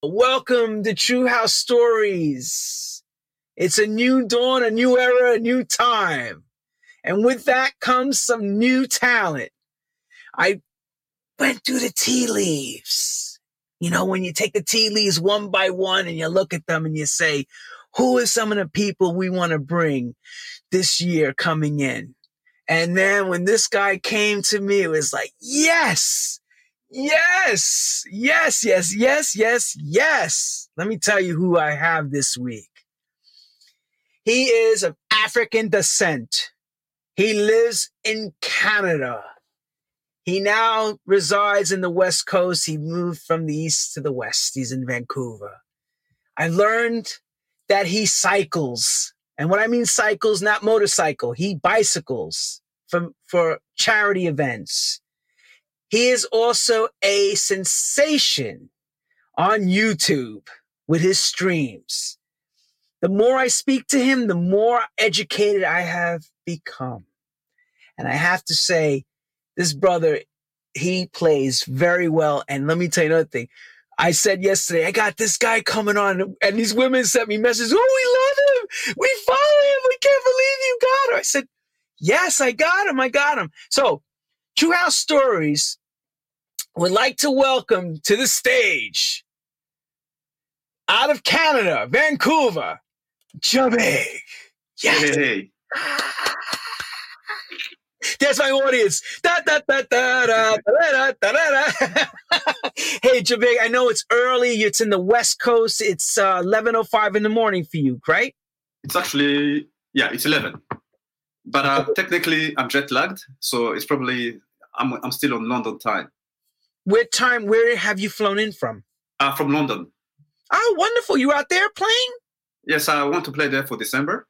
Welcome to True House Stories. It's a new dawn, a new era, a new time. And with that comes some new talent. I went through the tea leaves. You know, when you take the tea leaves one by one and you look at them and you say, who are some of the people we want to bring this year coming in? And then when this guy came to me, it was like, yes, Yes, yes, yes, yes, yes, yes. Let me tell you who I have this week. He is of African descent. He lives in Canada. He now resides in the West Coast. He moved from the East to the West. He's in Vancouver. I learned that he cycles. And what I mean cycles, not motorcycle, he bicycles from, for charity events. He is also a sensation on YouTube with his streams. The more I speak to him, the more educated I have become. And I have to say, this brother, he plays very well. And let me tell you another thing. I said yesterday, I got this guy coming on, and these women sent me messages. Oh, we love him. We follow him. We can't believe you got him. I said, Yes, I got him. I got him. So True House Stories would like to welcome to the stage out of Canada, Vancouver, Jabig. Yes. Hey, That's my audience. Da, da, da, da, da, da, da, da, hey, Jabig, I know it's early. It's in the West Coast. It's uh, 11.05 in the morning for you, right? It's actually, yeah, it's 11. But uh, technically, I'm jet lagged. So it's probably, I'm, I'm still on London time. Where time? Where have you flown in from? Uh, from London. Oh, wonderful! You out there playing? Yes, I want to play there for December,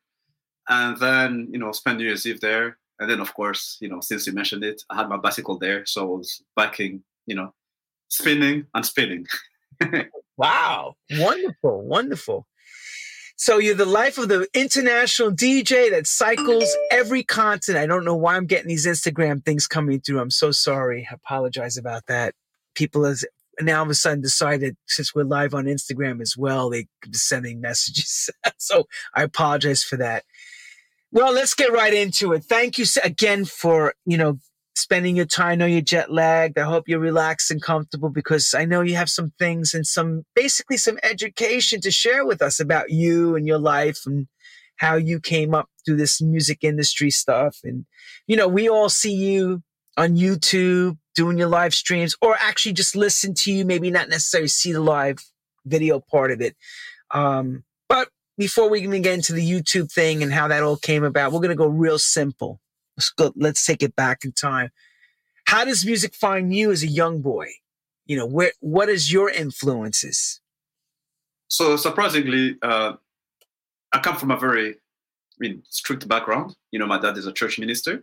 and then you know spend New Year's Eve there, and then of course you know since you mentioned it, I had my bicycle there, so I was biking, you know, spinning and spinning. wow! Wonderful, wonderful. So you're the life of the international DJ that cycles every continent. I don't know why I'm getting these Instagram things coming through. I'm so sorry. I apologize about that people has now all of a sudden decided since we're live on Instagram as well, they could be sending messages. so I apologize for that. Well, let's get right into it. Thank you again for, you know, spending your time. I know you're jet lagged. I hope you're relaxed and comfortable because I know you have some things and some basically some education to share with us about you and your life and how you came up through this music industry stuff. And, you know, we all see you on YouTube doing your live streams or actually just listen to you, maybe not necessarily see the live video part of it. Um, but before we even get into the YouTube thing and how that all came about, we're going to go real simple. Let's go, let's take it back in time. How does music find you as a young boy? You know, where, what is your influences? So surprisingly, uh, I come from a very, I mean, strict background. You know, my dad is a church minister,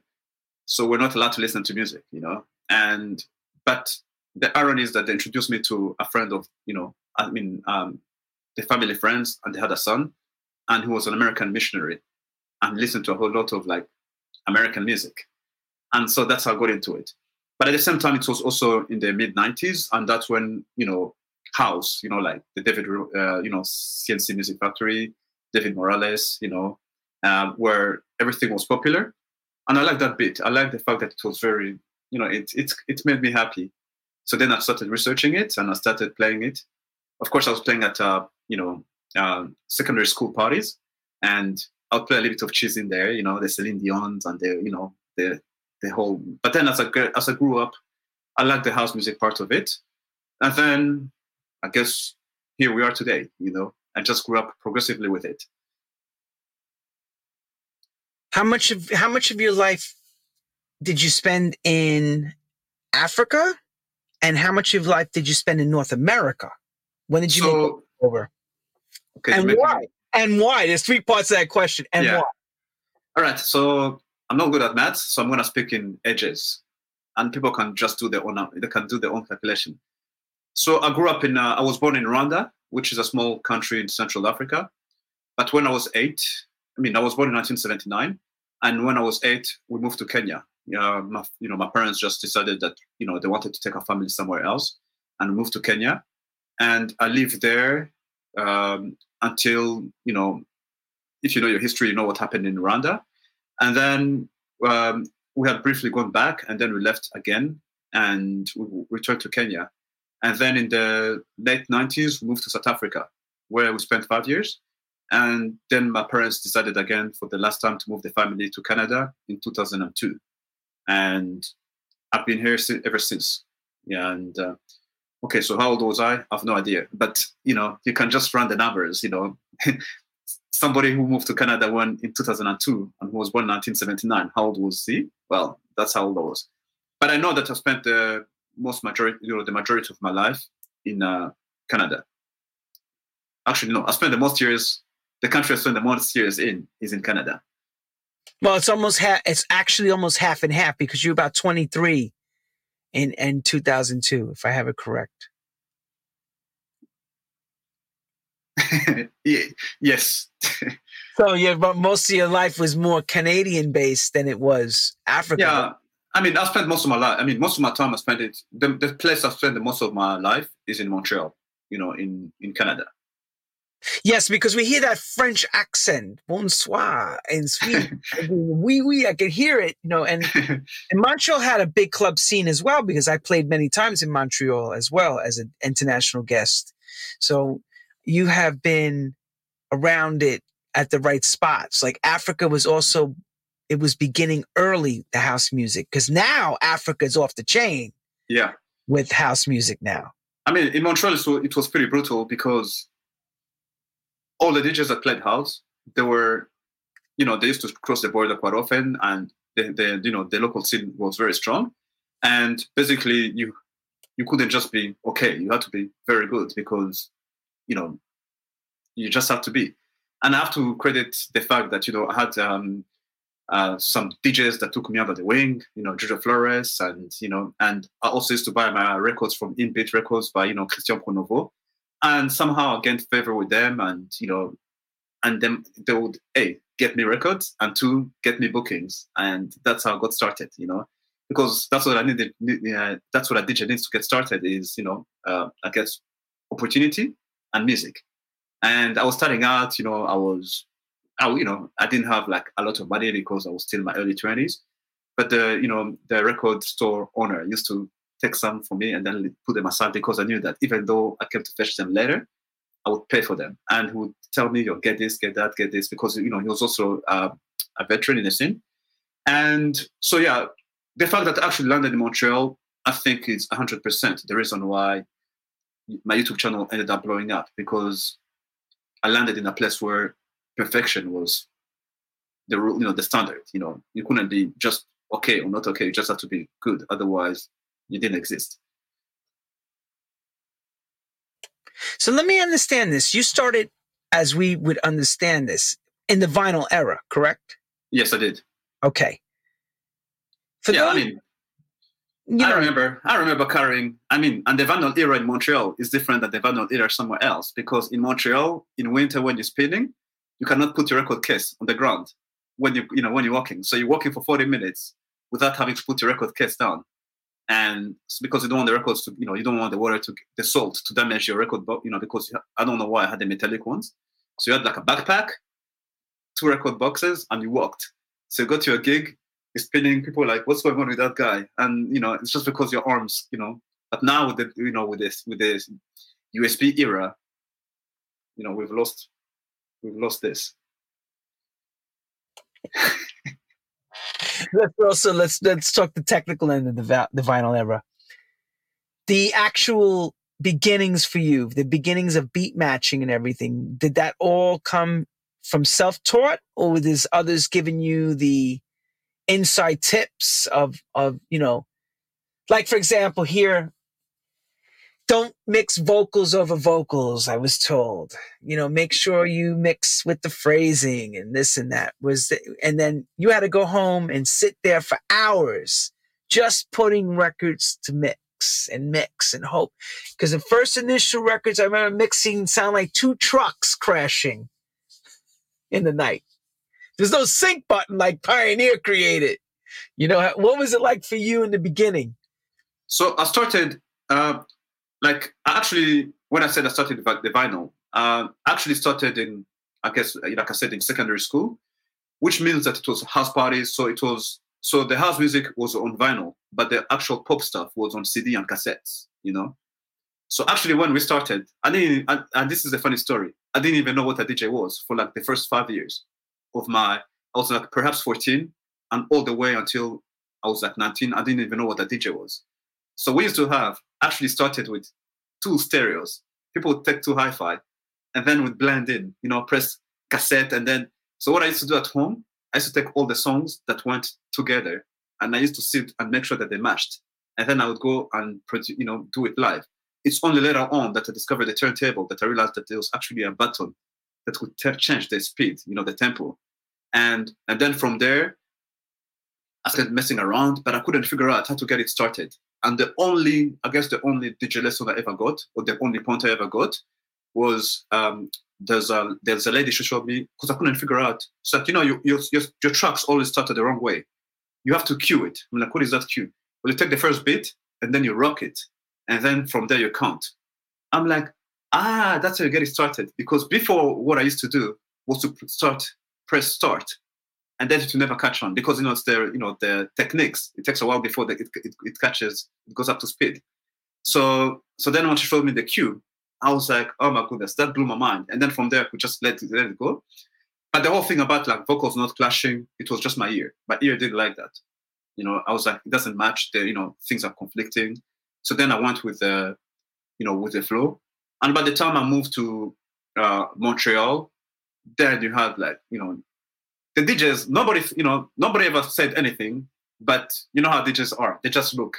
so we're not allowed to listen to music. You know, and but the irony is that they introduced me to a friend of you know I mean um, the family friends, and they had a son, and he was an American missionary, and listened to a whole lot of like American music, and so that's how I got into it. But at the same time, it was also in the mid '90s, and that's when you know house, you know, like the David, uh, you know, C+C Music Factory, David Morales, you know, uh, where everything was popular, and I like that bit. I like the fact that it was very you know, it it it made me happy. So then I started researching it and I started playing it. Of course, I was playing at uh, you know uh, secondary school parties, and I'll play a little bit of cheese in there. You know, the Celine Dion's and the you know the the whole. But then as I as I grew up, I liked the house music part of it, and then I guess here we are today. You know, I just grew up progressively with it. How much of how much of your life did you spend in Africa? And how much of life did you spend in North America? When did you so, over? Okay, and why? And why? There's three parts to that question. And yeah. why? All right. So I'm not good at maths, so I'm going to speak in edges, and people can just do their own. They can do their own calculation. So I grew up in. Uh, I was born in Rwanda, which is a small country in Central Africa. But when I was eight, I mean, I was born in 1979, and when I was eight, we moved to Kenya uh, my, you know, my parents just decided that you know they wanted to take our family somewhere else and moved to Kenya. and I lived there um, until you know, if you know your history, you know what happened in Rwanda, and then um, we had briefly gone back, and then we left again, and we returned to Kenya, and then in the late '90s, we moved to South Africa, where we spent five years, and then my parents decided again for the last time to move the family to Canada in 2002, and I've been here ever since. Yeah, and uh, okay, so how old was I? I have no idea. But you know, you can just run the numbers. You know, somebody who moved to Canada when in 2002 and who was born in 1979, how old was he? Well, that's how old I was. But I know that I spent the most majority, you know, the majority of my life in uh, Canada. Actually, no, I spent the most years. The country I spent the most years in is in Canada. Well, it's almost half. It's actually almost half and half because you're about 23 in in 2002, if I have it correct. yes. so yeah, but most of your life was more Canadian based than it was African. Yeah. I mean, I spent most of my life. I mean, most of my time I spent it. The, the place I spent the most of my life is in Montreal. You know, in in Canada. Yes, because we hear that French accent, bonsoir, and sweet. oui, oui, I can hear it, you know. And, and Montreal had a big club scene as well because I played many times in Montreal as well as an international guest. So you have been around it at the right spots. Like Africa was also, it was beginning early, the house music, because now Africa is off the chain. Yeah. With house music now. I mean, in Montreal, so it was pretty brutal because all the DJs that played house, they were, you know, they used to cross the border quite often, and the, the you know the local scene was very strong, and basically you you couldn't just be okay, you had to be very good because, you know, you just have to be. And I have to credit the fact that you know I had um, uh, some DJs that took me under the wing, you know, Jojo Flores, and you know, and I also used to buy my records from Inbeat Records by you know Christian Pronovost, and somehow I gained favor with them, and you know, and then they would a get me records, and two get me bookings, and that's how I got started. You know, because that's what I needed. Uh, that's what I did. needs to get started is you know, uh, I guess opportunity and music. And I was starting out. You know, I was, I you know, I didn't have like a lot of money because I was still in my early twenties. But the you know the record store owner used to take some for me and then put them aside because I knew that even though I came to fetch them later, I would pay for them. And he would tell me, you get this, get that, get this, because you know he was also uh, a veteran in the scene. And so yeah, the fact that I actually landed in Montreal, I think is 100% the reason why my YouTube channel ended up blowing up because I landed in a place where perfection was the rule, you know, the standard. You know, you couldn't be just okay or not okay. You just have to be good. Otherwise, you didn't exist. So let me understand this. You started as we would understand this in the vinyl era, correct? Yes, I did. Okay. For yeah, those, I mean, you know, I remember. I remember carrying. I mean, and the vinyl era in Montreal is different than the vinyl era somewhere else because in Montreal, in winter when you're spinning, you cannot put your record case on the ground when you you know when you're walking. So you're walking for 40 minutes without having to put your record case down and because you don't want the records to, you know, you don't want the water to, the salt to damage your record, box, you know, because I don't know why I had the metallic ones. So you had like a backpack, two record boxes, and you walked. So you go to a gig, you're spinning, people like, what's going on with that guy? And you know, it's just because your arms, you know. But now with the, you know, with this, with this USB era, you know, we've lost, we've lost this. let's also let's let's talk the technical end of the the vinyl era. The actual beginnings for you, the beginnings of beat matching and everything, did that all come from self-taught, or were there others giving you the inside tips of of you know, like for example, here don't mix vocals over vocals i was told. You know make sure you mix with the phrasing and this and that was the, and then you had to go home and sit there for hours just putting records to mix and mix and hope. Because the first initial records i remember mixing sound like two trucks crashing in the night. There's no sync button like pioneer created. You know what was it like for you in the beginning? So i started uh, like actually when I said I started the vinyl, uh, actually started in, I guess, like I said, in secondary school, which means that it was house parties. So it was, so the house music was on vinyl, but the actual pop stuff was on CD and cassettes, you know? So actually, when we started, I didn't, and, and this is a funny story. I didn't even know what a DJ was for like the first five years of my, I was like perhaps 14 and all the way until I was like 19. I didn't even know what a DJ was. So we used to have actually started with two stereos. People would take two hi-fi and then would blend in, you know, press cassette and then. So what I used to do at home, I used to take all the songs that went together and I used to sit and make sure that they matched. And then I would go and you know do it live. It's only later on that I discovered the turntable that I realized that there was actually a button that would t- change the speed, you know, the tempo. And and then from there, I started messing around, but I couldn't figure out how to get it started. And the only, I guess, the only DJ lesson I ever got, or the only point I ever got, was um, there's a there's a lady she showed me because I couldn't figure out. So you know, your, your your tracks always started the wrong way. You have to cue it. I'm like, what is that cue? Well, you take the first beat and then you rock it, and then from there you count. I'm like, ah, that's how you get it started. Because before, what I used to do was to start, press start, and then it to never catch on because you know it's the you know the techniques. It takes a while before the, it, it, it catches, it goes up to speed. So so then when she showed me the cue, I was like, oh my goodness, that blew my mind. And then from there, we just let it, let it go. But the whole thing about like vocals not clashing, it was just my ear. My ear didn't like that. You know, I was like, it doesn't match. The you know things are conflicting. So then I went with the, you know, with the flow. And by the time I moved to uh, Montreal, then you had like you know the DJs, nobody, you know, nobody ever said anything, but you know how DJs are. They just look.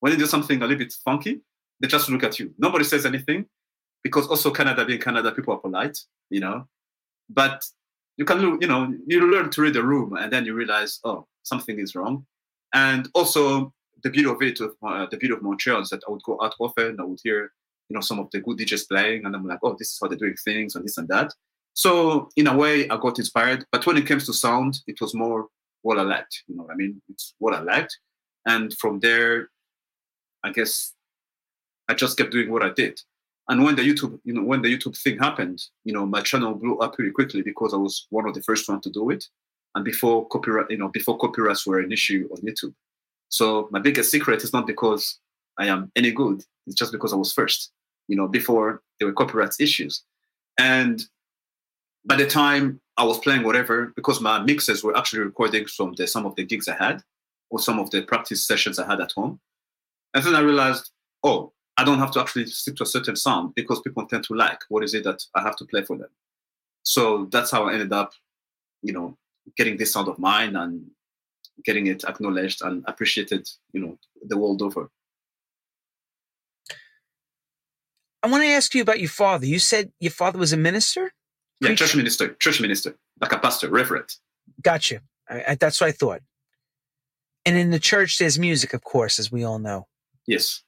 When they do something a little bit funky, they just look at you. Nobody says anything because also Canada being Canada, people are polite, you know. But you can, you know, you learn to read the room and then you realize, oh, something is wrong. And also the beauty of it, uh, the beauty of Montreal is that I would go out often. I would hear, you know, some of the good DJs playing, and I'm like, oh, this is how they're doing things and this and that. So in a way, I got inspired. But when it comes to sound, it was more what I liked. You know, I mean, it's what I liked, and from there, I guess I just kept doing what I did. And when the YouTube, you know, when the YouTube thing happened, you know, my channel blew up pretty quickly because I was one of the first one to do it, and before copyright, you know, before copyrights were an issue on YouTube. So my biggest secret is not because I am any good; it's just because I was first. You know, before there were copyright issues, and by the time I was playing whatever, because my mixes were actually recording from the, some of the gigs I had or some of the practice sessions I had at home. And then I realized, oh, I don't have to actually stick to a certain sound because people tend to like what is it that I have to play for them. So that's how I ended up, you know, getting this sound of mine and getting it acknowledged and appreciated, you know, the world over. I want to ask you about your father. You said your father was a minister? Yeah, church minister, church minister, like a pastor, reverend. Gotcha. I, I, that's what I thought. And in the church, there's music, of course, as we all know. Yes.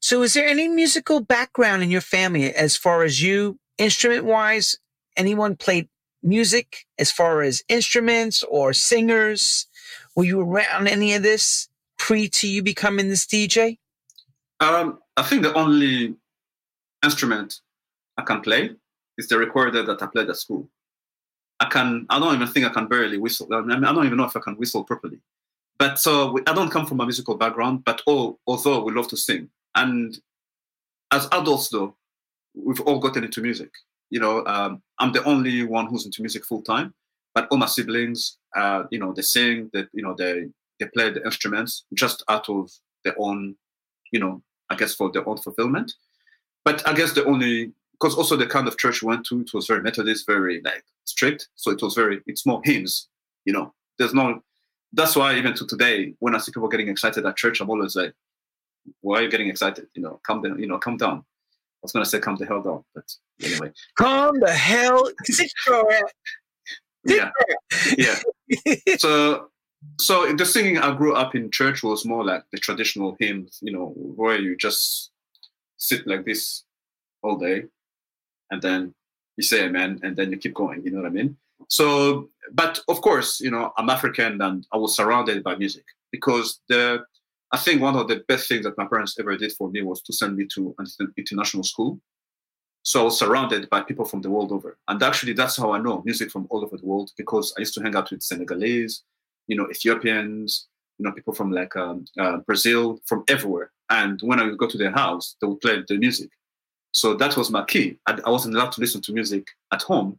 So, is there any musical background in your family as far as you, instrument wise? Anyone played music as far as instruments or singers? Were you around any of this pre to you becoming this DJ? Um, I think the only instrument I can play it's the recorder that I played at school. I can, I don't even think I can barely whistle. I, mean, I don't even know if I can whistle properly. But so I don't come from a musical background, but all, although we love to sing. And as adults, though, we've all gotten into music. You know, um, I'm the only one who's into music full time, but all my siblings, uh, you know, they sing, they, you know, they, they play the instruments just out of their own, you know, I guess for their own fulfillment. But I guess the only because also the kind of church we went to, it was very Methodist, very like strict. So it was very, it's more hymns, you know. There's no, that's why even to today, when I see people getting excited at church, I'm always like, why are you getting excited? You know, calm down, you know, calm down. I was gonna say calm the hell down, but anyway. Calm the hell yeah. yeah. so so the singing I grew up in church was more like the traditional hymns, you know, where you just sit like this all day and then you say amen and then you keep going you know what i mean so but of course you know i'm african and i was surrounded by music because the i think one of the best things that my parents ever did for me was to send me to an international school So I was surrounded by people from the world over. And actually, that's how I know music from all over the world because I used to hang out with Senegalese, you know, Ethiopians, you know, people from like um, uh, Brazil, from everywhere. And when I would go to their house, they would play the music. So that was my key. I, I wasn't allowed to listen to music at home,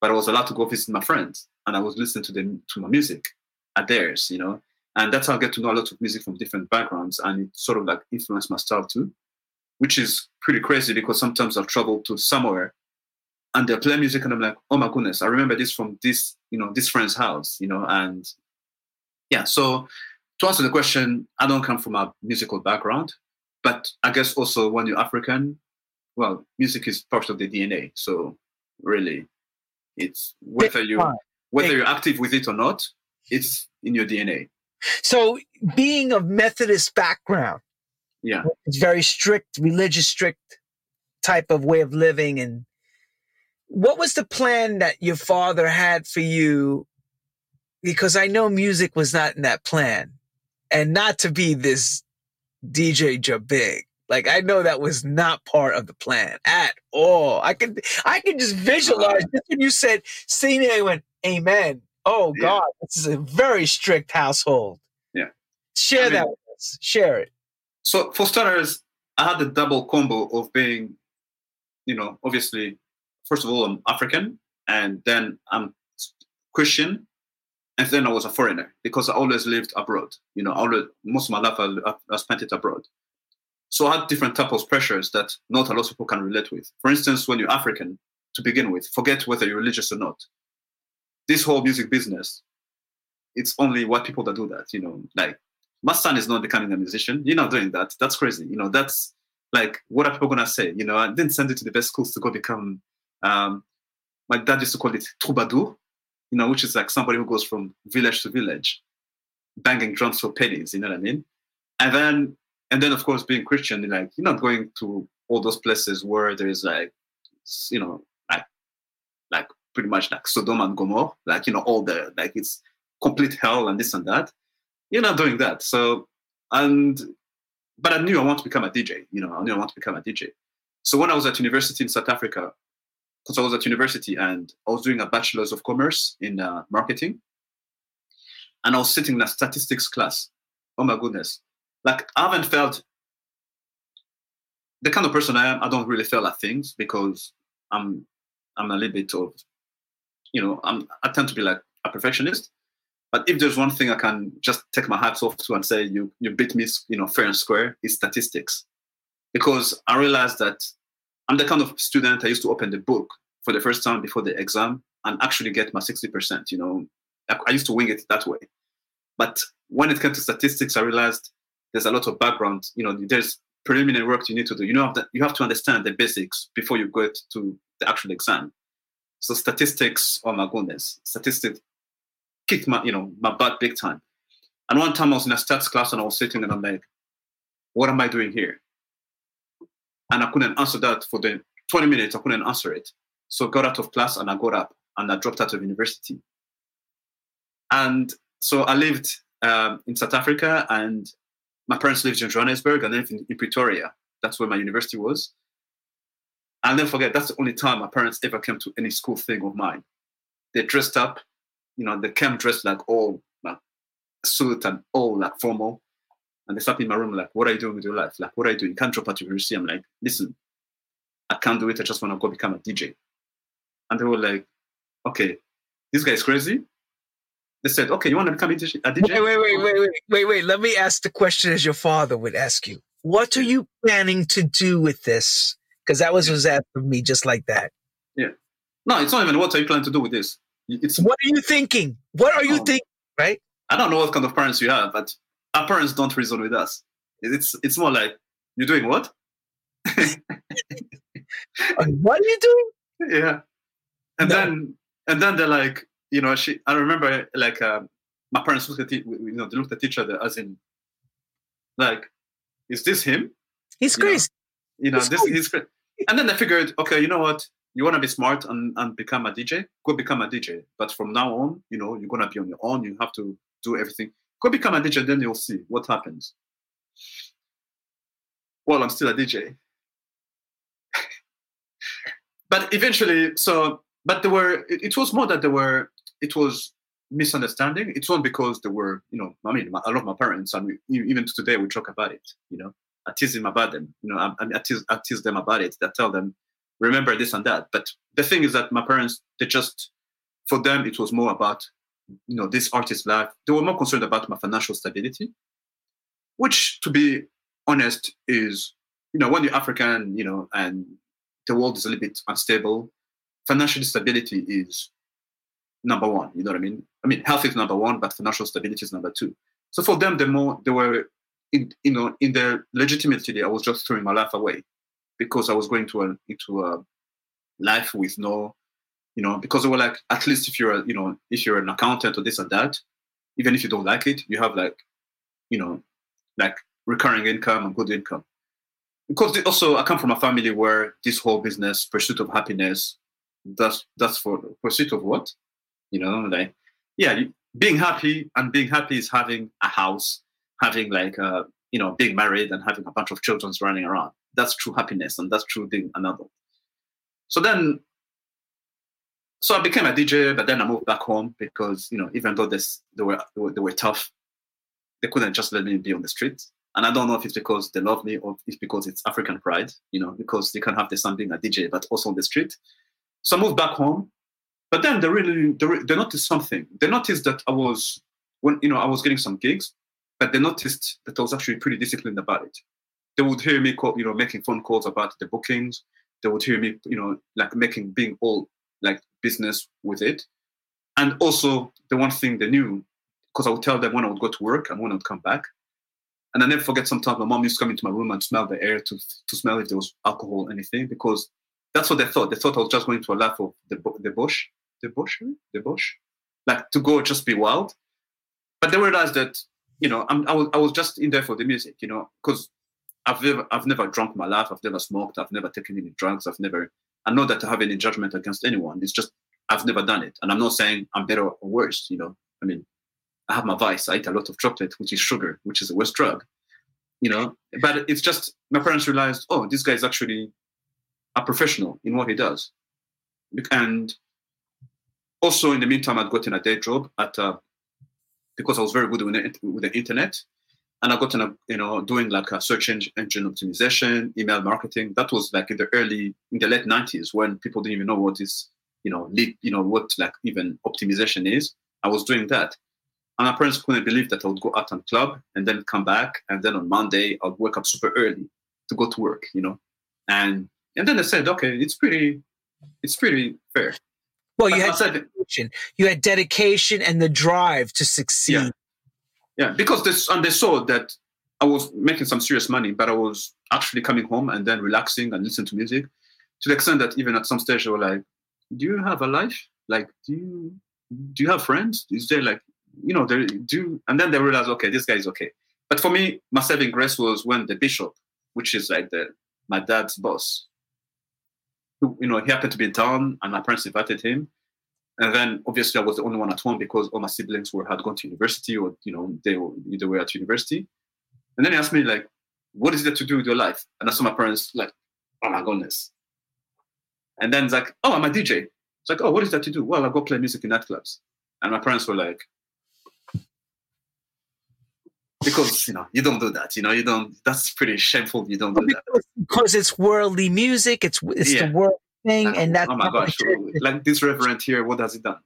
but I was allowed to go visit my friends, and I was listening to them to my music at theirs, you know. And that's how I get to know a lot of music from different backgrounds, and it sort of like influenced my style too, which is pretty crazy because sometimes I've traveled to somewhere and they play music and I'm like, oh my goodness, I remember this from this, you know, this friend's house, you know, and yeah. So to answer the question, I don't come from a musical background, but I guess also when you're African, well, music is part of the DNA. So really, it's whether you whether you're active with it or not, it's in your DNA. So being of Methodist background, yeah, it's very strict, religious, strict type of way of living. And what was the plan that your father had for you? Because I know music was not in that plan, and not to be this DJ Jabig. Like I know that was not part of the plan at all. I can I can just visualize uh, when you said "Sing I went Amen. Oh yeah. God, this is a very strict household. Yeah. Share I mean, that with us. Share it. So for starters, I had the double combo of being, you know, obviously, first of all, I'm African, and then I'm Christian, and then I was a foreigner because I always lived abroad. You know, always, most of my life I, I spent it abroad. So I had different types of pressures that not a lot of people can relate with. For instance, when you're African, to begin with, forget whether you're religious or not. This whole music business, it's only white people that do that. You know, like my son is not becoming a musician. You're not doing that. That's crazy. You know, that's like what are people gonna say? You know, I didn't send it to the best schools to go become. Um, my dad used to call it troubadour. You know, which is like somebody who goes from village to village, banging drums for pennies. You know what I mean? And then and then of course being christian like you're not going to all those places where there's like you know like like pretty much like sodom and gomorrah like you know all the like it's complete hell and this and that. You're not doing that. So and but i knew i want to become a dj you know i knew i want to become a dj so when i was at university in south africa because i was at university and i was doing a bachelor's of commerce in uh, marketing and i was sitting in a statistics class. Oh my goodness like I haven't felt the kind of person I am. I don't really feel at things because I'm I'm a little bit of you know I'm I tend to be like a perfectionist. But if there's one thing I can just take my hats off to and say you you beat me you know fair and square is statistics, because I realized that I'm the kind of student I used to open the book for the first time before the exam and actually get my 60%. You know, I used to wing it that way. But when it came to statistics, I realized there's a lot of background. You know, there's preliminary work you need to do. You know, have to, you have to understand the basics before you go to the actual exam. So statistics, oh my goodness, statistics kicked my, you know, my butt big time. And one time I was in a stats class and I was sitting and I'm like, what am I doing here? And I couldn't answer that for the 20 minutes. I couldn't answer it. So I got out of class and I got up and I dropped out of university. And so I lived um, in South Africa and my parents lived in Johannesburg and then in, in Pretoria. That's where my university was. I'll never forget, that's the only time my parents ever came to any school thing of mine. They dressed up, you know, they came dressed like all like suit and all like formal. And they sat in my room like, what are you doing with your life? Like, what are you doing? Can't drop out of university. I'm like, listen, I can't do it. I just want to go become a DJ. And they were like, okay, this guy is crazy. They said, okay, you want to become a DJ? Wait, wait, wait, wait, wait, wait, wait. Let me ask the question as your father would ask you. What are you planning to do with this? Because that was was asked of me just like that. Yeah. No, it's not even what are you planning to do with this. It's what are you thinking? What are you oh. thinking? Right? I don't know what kind of parents you have, but our parents don't reason with us. It's it's more like you're doing what? what are you doing? Yeah. And no. then and then they're like, you know, she. I remember like uh, my parents looked at it, you know, they looked at each other as in, like, is this him? He's. You know, you know this he's crazy. And then I figured, okay, you know what? You want to be smart and, and become a DJ? Go become a DJ. But from now on, you know, you're gonna be on your own. You have to do everything. Go become a DJ, then you'll see what happens. Well, I'm still a DJ. but eventually, so but there were. It, it was more that there were. It was misunderstanding. It's not because there were, you know, I mean, I love my parents, and we, even today we talk about it. You know, I tease them about them. You know, I, I, tease, I tease them about it. I tell them, remember this and that. But the thing is that my parents, they just, for them, it was more about, you know, this artist life. They were more concerned about my financial stability, which, to be honest, is, you know, when you're African, you know, and the world is a little bit unstable, financial stability is number one. You know what I mean? I mean, health is number one, but financial stability is number two. So for them, the more they were, in, you know, in their legitimacy, I was just throwing my life away because I was going to a, into a life with no, you know, because they were like, at least if you're, a, you know, if you're an accountant or this or that, even if you don't like it, you have like, you know, like recurring income and good income. Because also, I come from a family where this whole business, pursuit of happiness, that's that's for pursuit of what you know like yeah being happy and being happy is having a house having like a you know being married and having a bunch of children running around. That's true happiness and that's true being an adult. So then so i became a dj but then i moved back home because you know even though this they were they were, tough they couldn't just let me be on the street and I don't know if it's because they love me or it's because it's African pride, you know, because they can have the son being a DJ, but also on the street. So I moved back home but then they really they, noticed something. They noticed that I was when you know I was getting some gigs, but they noticed that I was actually pretty disciplined about it. They would hear me call, you know, making phone calls about the bookings. They would hear me, you know, like making being all like business with it. And also the one thing they knew, because I would tell them when I would go to work and when I would come back. And I never forget sometimes my mom used to come into my room and smell the air to, to smell if there was alcohol or anything, because that's what they thought. They thought I was just going to a life of the, the bush the bush, like to go just be wild. But they realized that you know I'm, I was I was just in there for the music, you know, because I've never I've never drunk my life, I've never smoked, I've never taken any drugs, I've never. I know that I have any judgment against anyone. It's just I've never done it, and I'm not saying I'm better or worse. You know, I mean, I have my vice. I eat a lot of chocolate, which is sugar, which is the worst drug. You know, but it's just my parents realized, oh, this guy is actually a professional in what he does, and also, in the meantime, I'd gotten a day job at uh, because I was very good with the, with the internet, and I got a you know doing like a search engine optimization, email marketing. That was like in the early in the late '90s when people didn't even know what is you know lead you know what like even optimization is. I was doing that, and my parents couldn't believe that I would go out and club and then come back, and then on Monday I'd wake up super early to go to work, you know, and and then they said, okay, it's pretty, it's pretty fair. Well, you had dedication. You had dedication and the drive to succeed. Yeah, yeah. because this and they saw that I was making some serious money, but I was actually coming home and then relaxing and listening to music to the extent that even at some stage they were like, "Do you have a life? Like, do you do you have friends? Is there like, you know, they do?" And then they realized, okay, this guy is okay. But for me, my saving grace was when the bishop, which is like the my dad's boss, you know, he happened to be in town and my parents invited him. And then obviously I was the only one at home because all my siblings were had gone to university or, you know, they were, either were at university. And then he asked me like, what is that to do with your life? And I saw my parents like, oh my goodness. And then it's like, oh, I'm a DJ. It's like, oh, what is that to do? Well, I go play music in nightclubs. And my parents were like, because you know you don't do that you know you don't that's pretty shameful you don't do because, that. Because it's worldly music it's it's yeah. the world thing uh, and that's oh my gosh like this reverend here what has he done?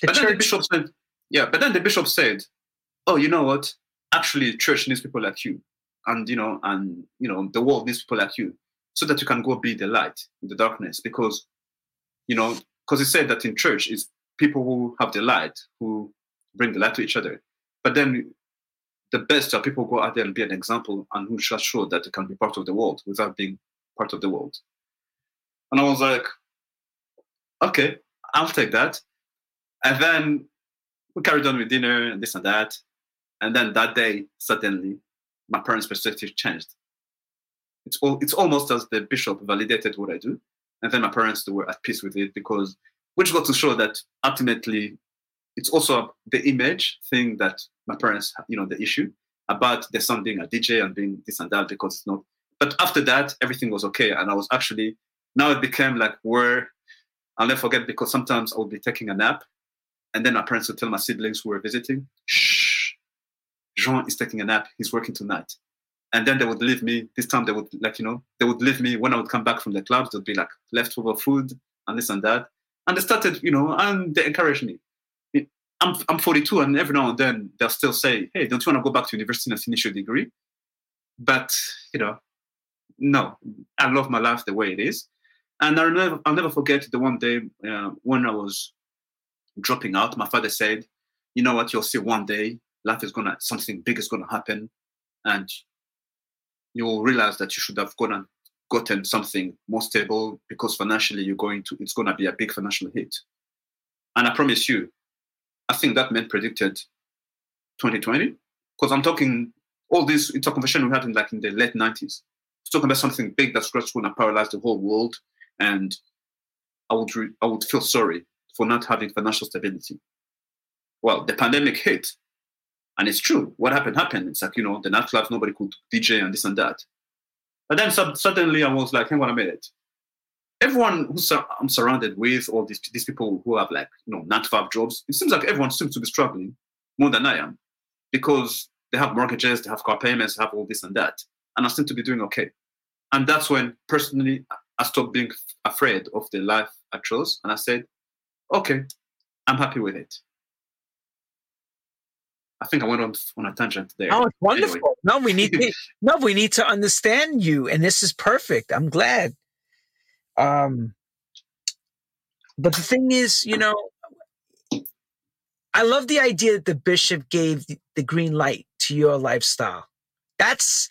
The but church- then the bishop said yeah but then the bishop said oh you know what? Actually church needs people like you. And you know and you know the world needs people like you so that you can go be the light in the darkness. Because you know because he said that in church is people who have the light who bring the light to each other. But then the best are people go out there and be an example and who just show that they can be part of the world without being part of the world. And I was like, okay, I'll take that. And then we carried on with dinner and this and that. And then that day, suddenly, my parents' perspective changed. It's all, it's almost as the bishop validated what I do. And then my parents were at peace with it because, which got to show that ultimately it's also the image thing that my parents, you know, the issue about the son being a DJ and being this and that because it's not. But after that, everything was okay, and I was actually now it became like where I'll never forget because sometimes I would be taking a nap, and then my parents would tell my siblings who were visiting, "Shh, Jean is taking a nap. He's working tonight." And then they would leave me. This time they would like you know they would leave me when I would come back from the clubs. There'd be like leftover food and this and that. And they started you know and they encouraged me. I'm I'm 42 and every now and then they'll still say, "Hey, don't you want to go back to university and finish your degree?" But you know, no, I love my life the way it is. And I'll never, I'll never forget the one day uh, when I was dropping out. My father said, "You know what? You'll see one day life is gonna something big is gonna happen, and you'll realize that you should have gone and gotten something more stable because financially you're going to it's gonna be a big financial hit." And I promise you, I think that man predicted 2020 because I'm talking all this. It's a conversation we had in like in the late 90s. talking about something big that's going to paralyze the whole world and I would re- I would feel sorry for not having financial stability. Well, the pandemic hit, and it's true. What happened happened. It's like you know the nightclubs, nobody could DJ and this and that. But then so- suddenly I was like, hang on a minute. Everyone who sur- I'm surrounded with, all these these people who have like you know nine to five jobs, it seems like everyone seems to be struggling more than I am, because they have mortgages, they have car payments, they have all this and that, and I seem to be doing okay. And that's when personally I stopped being afraid of the life I chose, and I said, "Okay, I'm happy with it." I think I went on on a tangent there. Oh, it's wonderful. Anyway. No, we need to, no, we need to understand you, and this is perfect. I'm glad. Um, but the thing is, you know, I love the idea that the bishop gave the, green light to your lifestyle. That's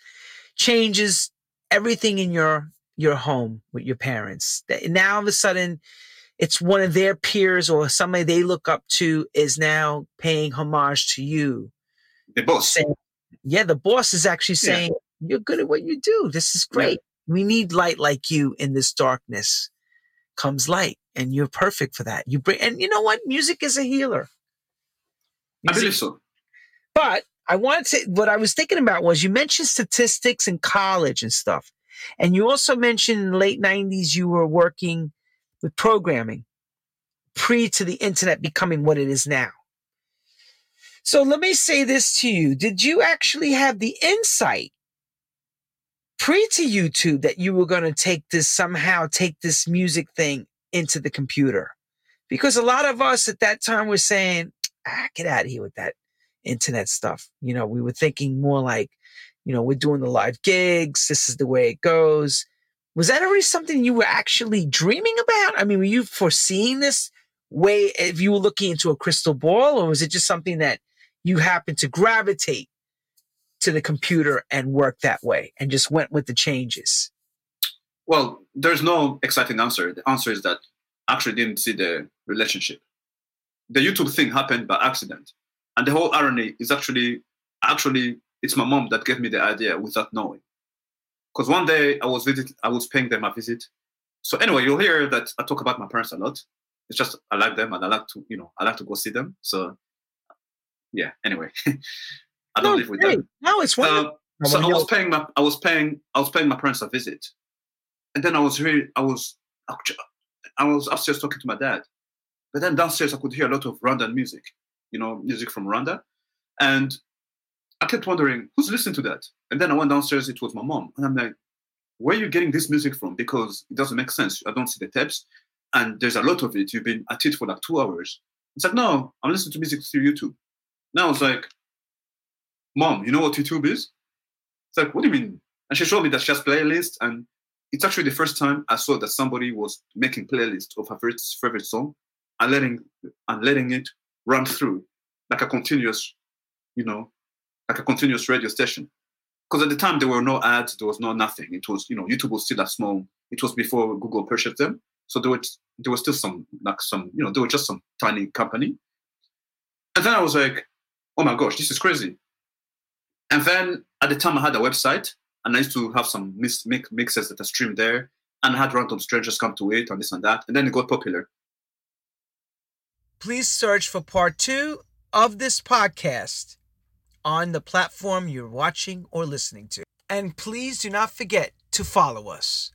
changes everything in your your home with your parents. Now all of a sudden, it's one of their peers or somebody they look up to is now paying homage to you. The boss. Saying, yeah, the boss is actually saying, yeah. You're good at what you do. This is great. We need light like you in this darkness. Comes light, and you're perfect for that. You bring, and you know what? Music is a healer. Music, I believe so. But I wanted to, what I was thinking about was you mentioned statistics in college and stuff. And you also mentioned in the late 90s you were working with programming pre to the internet becoming what it is now. So let me say this to you. Did you actually have the insight pre to YouTube that you were going to take this somehow, take this music thing into the computer? Because a lot of us at that time were saying, ah, get out of here with that internet stuff. You know, we were thinking more like, you know, we're doing the live gigs. This is the way it goes. Was that already something you were actually dreaming about? I mean, were you foreseeing this way if you were looking into a crystal ball, or was it just something that you happened to gravitate to the computer and work that way and just went with the changes? Well, there's no exciting answer. The answer is that I actually didn't see the relationship. The YouTube thing happened by accident. And the whole irony is actually actually it's my mom that gave me the idea without knowing. Because one day I was visit, I was paying them a visit. So anyway, you'll hear that I talk about my parents a lot. It's just I like them and I like to, you know, I like to go see them. So yeah. Anyway, I don't no, live with hey, them. No, it's wonderful. Uh, so I was paying my, I was paying, I was paying my parents a visit, and then I was really, I was, I was upstairs talking to my dad, but then downstairs I could hear a lot of Rwandan music, you know, music from Rwanda, and I kept wondering who's listening to that. And then I went downstairs. It was my mom, and I'm like, "Where are you getting this music from? Because it doesn't make sense. I don't see the tapes, and there's a lot of it. You've been at it for like two hours." It's like, "No, I'm listening to music through YouTube." Now I was like, "Mom, you know what YouTube is?" It's like, "What do you mean?" And she showed me that she has playlist, and it's actually the first time I saw that somebody was making playlist of her favorite, favorite song and letting and letting it run through like a continuous, you know, like a continuous radio station. Because at the time there were no ads, there was no nothing. It was, you know, YouTube was still a small. It was before Google purchased them, so there was there was still some like some, you know, there were just some tiny company. And then I was like, oh my gosh, this is crazy. And then at the time I had a website, and I used to have some mix, mix, mixes that I streamed there, and I had random strangers come to it and this and that, and then it got popular. Please search for part two of this podcast on the platform you're watching or listening to. And please do not forget to follow us.